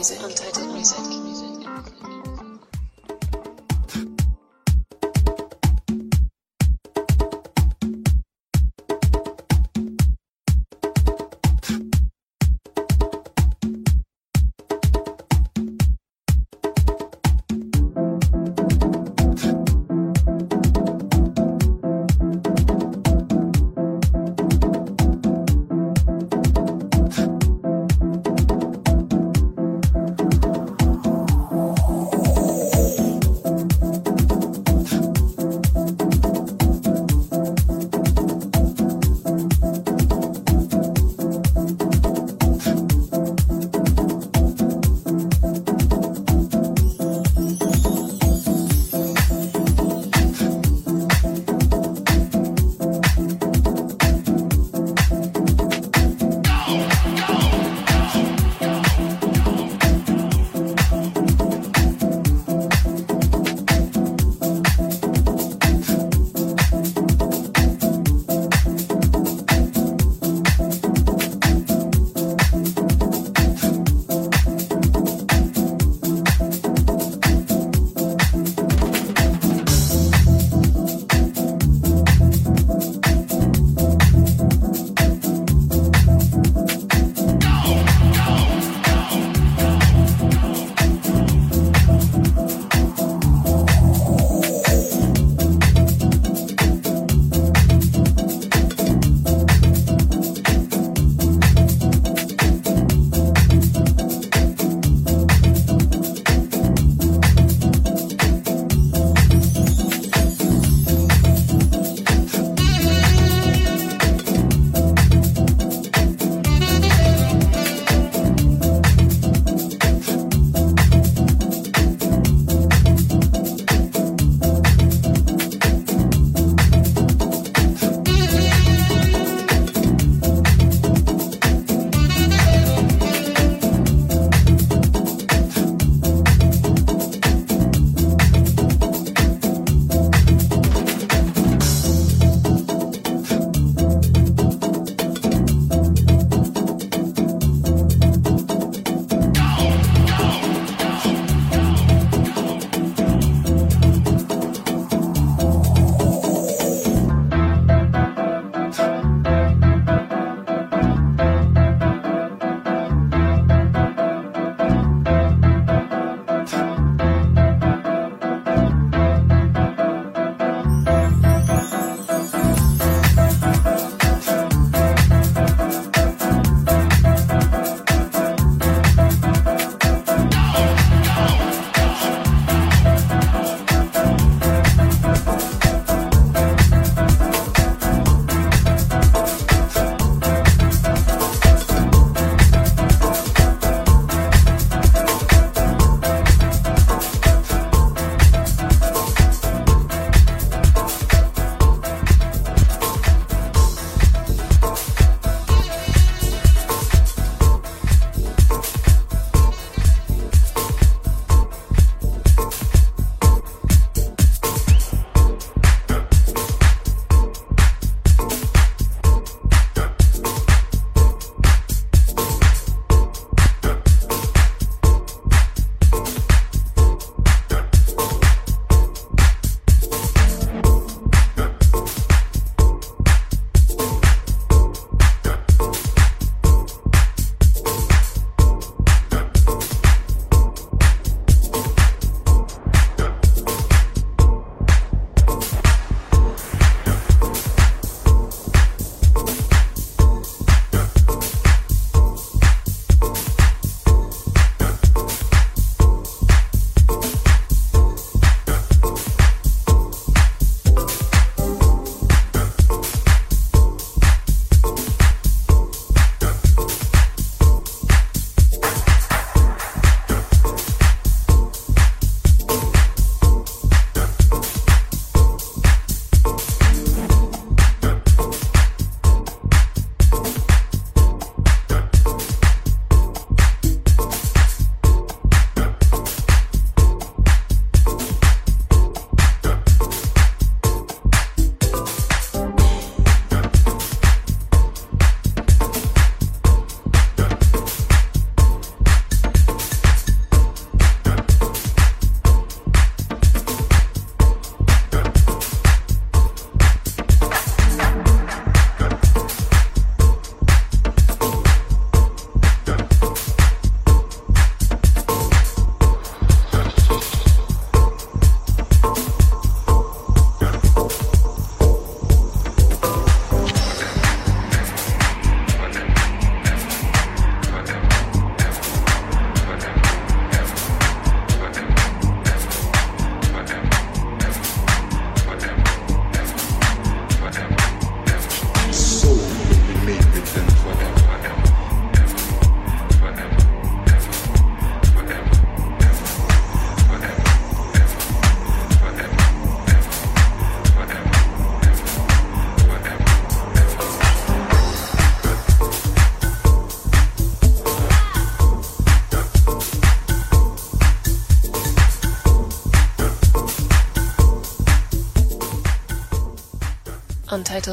music, untitled music,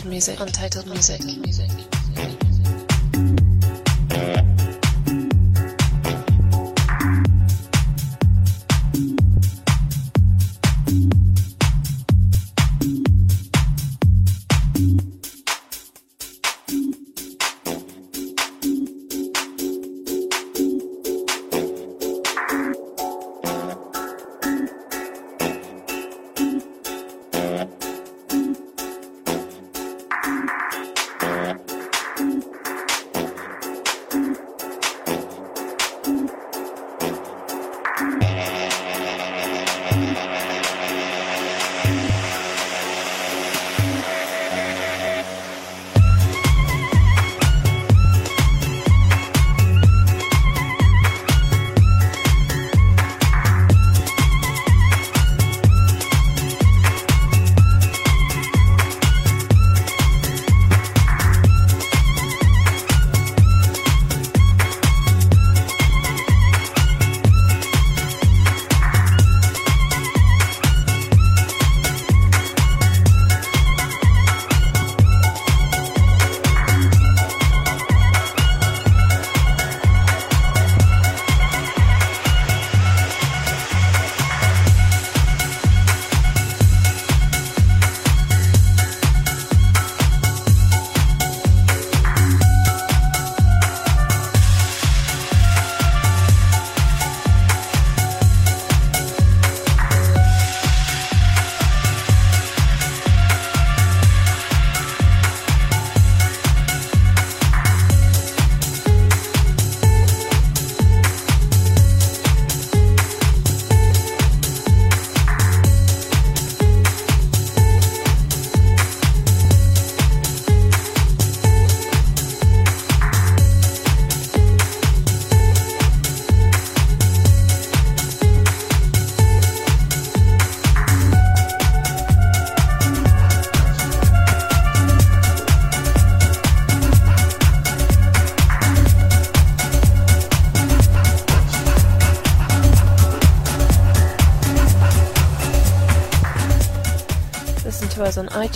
music. Untitled Music. Untitled Music.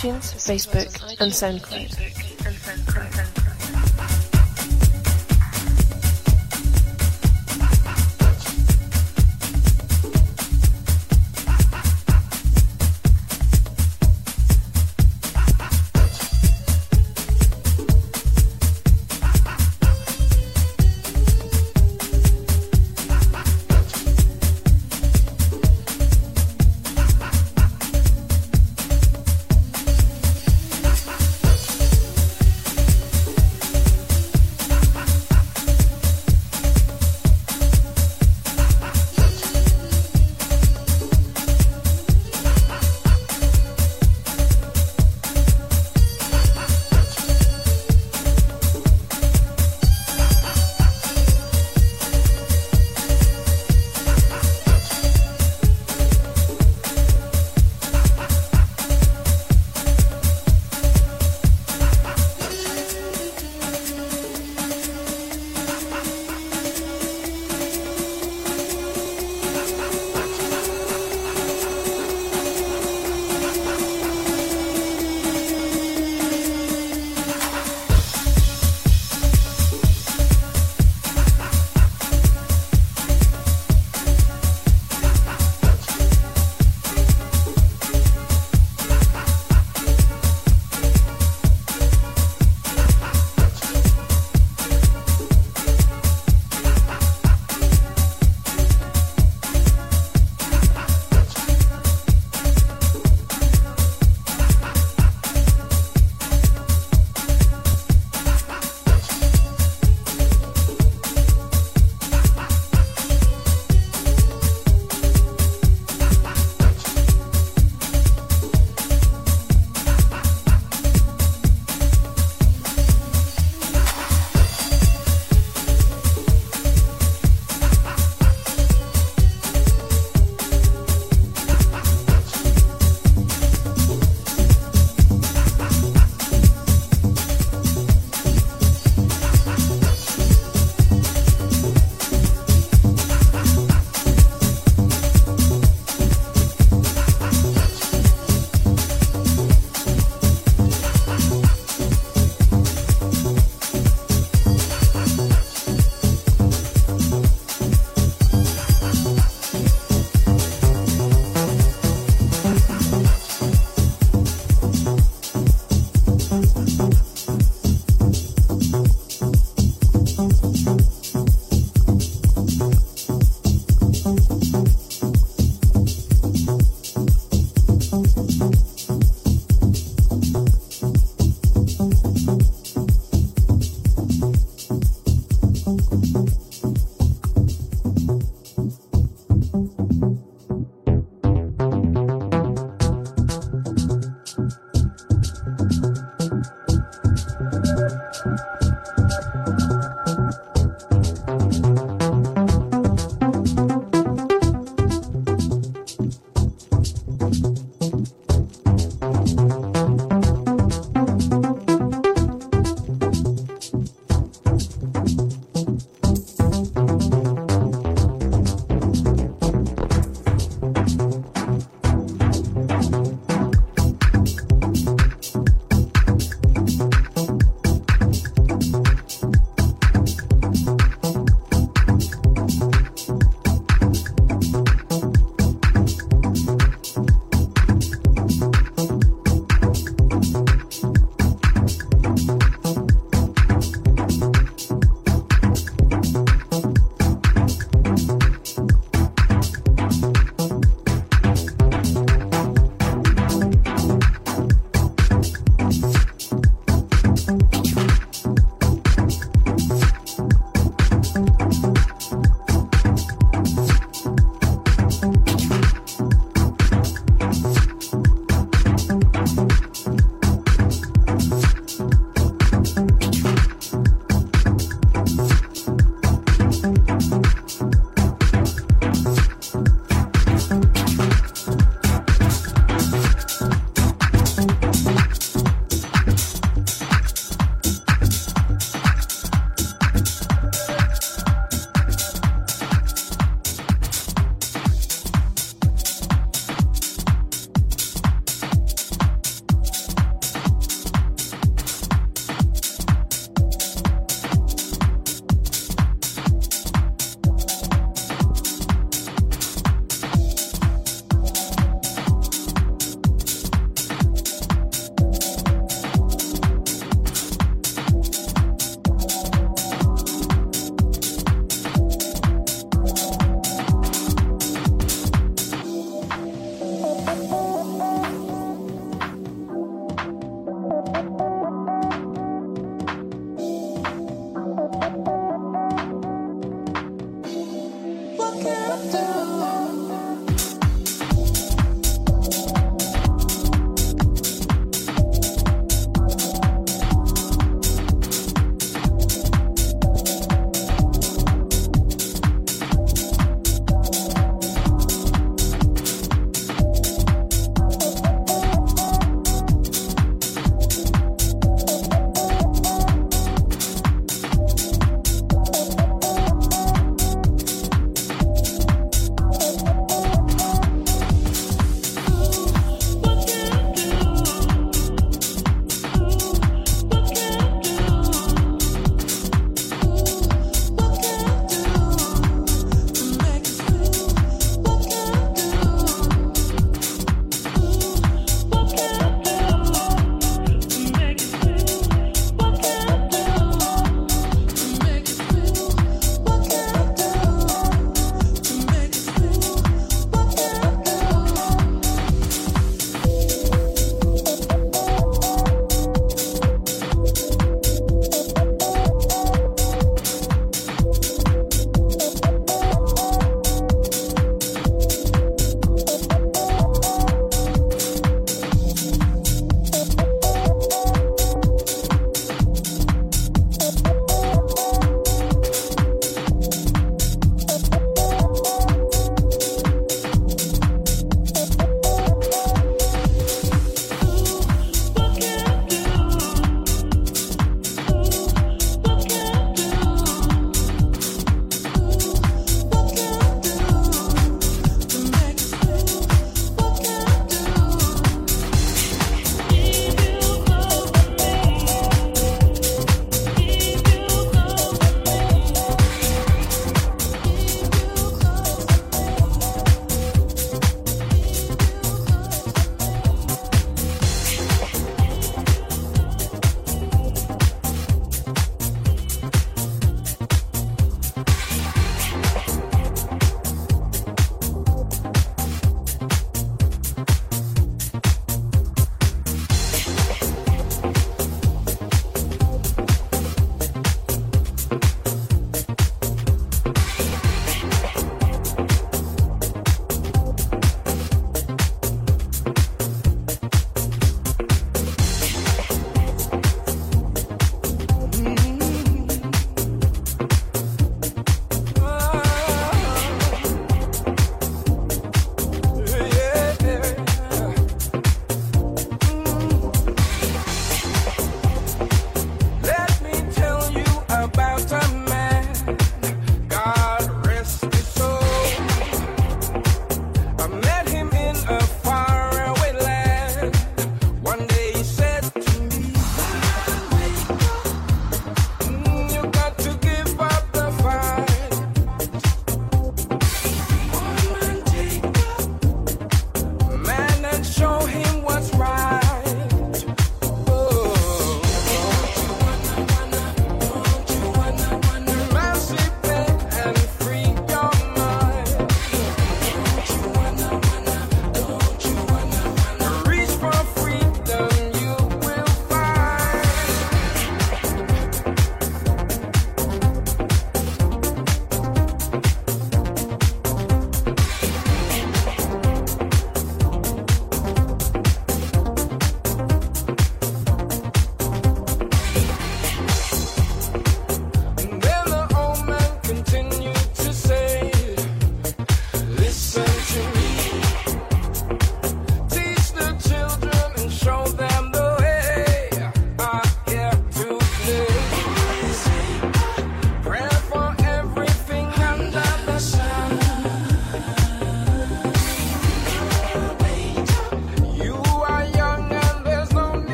iTunes, Facebook, and SoundCloud.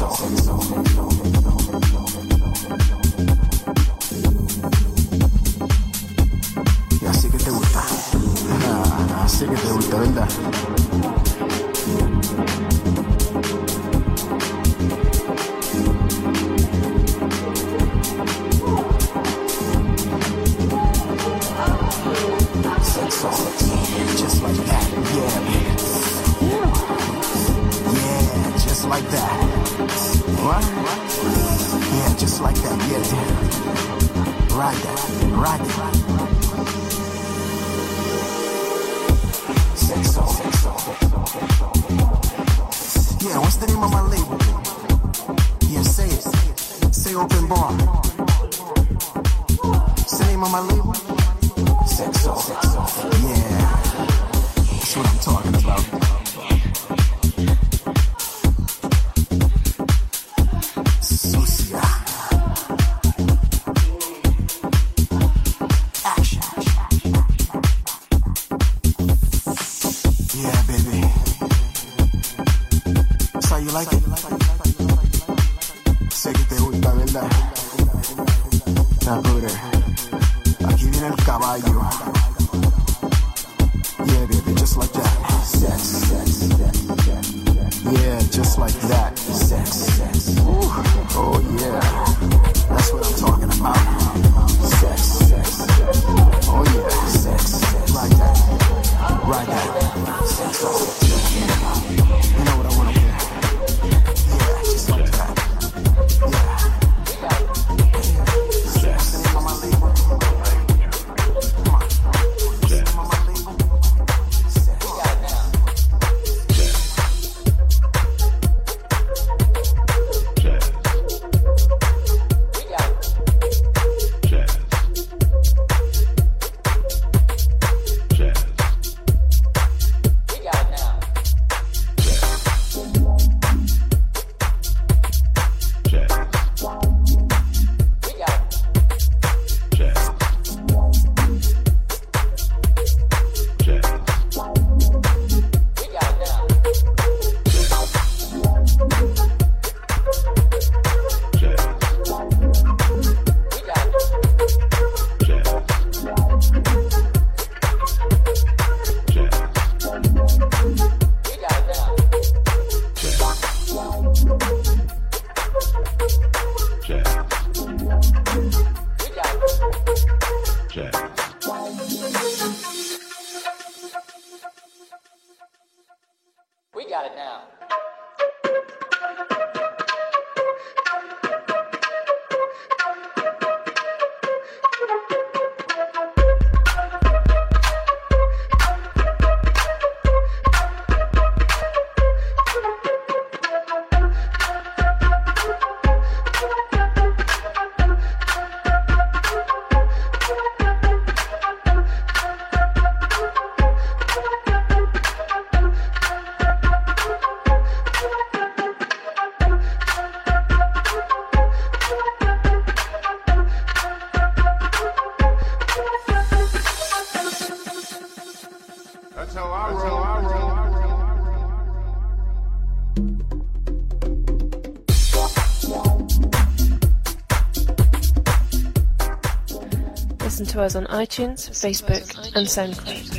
Sounds us on iTunes, Facebook, and SoundCloud.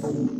Just wanna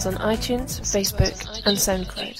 us on iTunes, Facebook, and SoundCloud.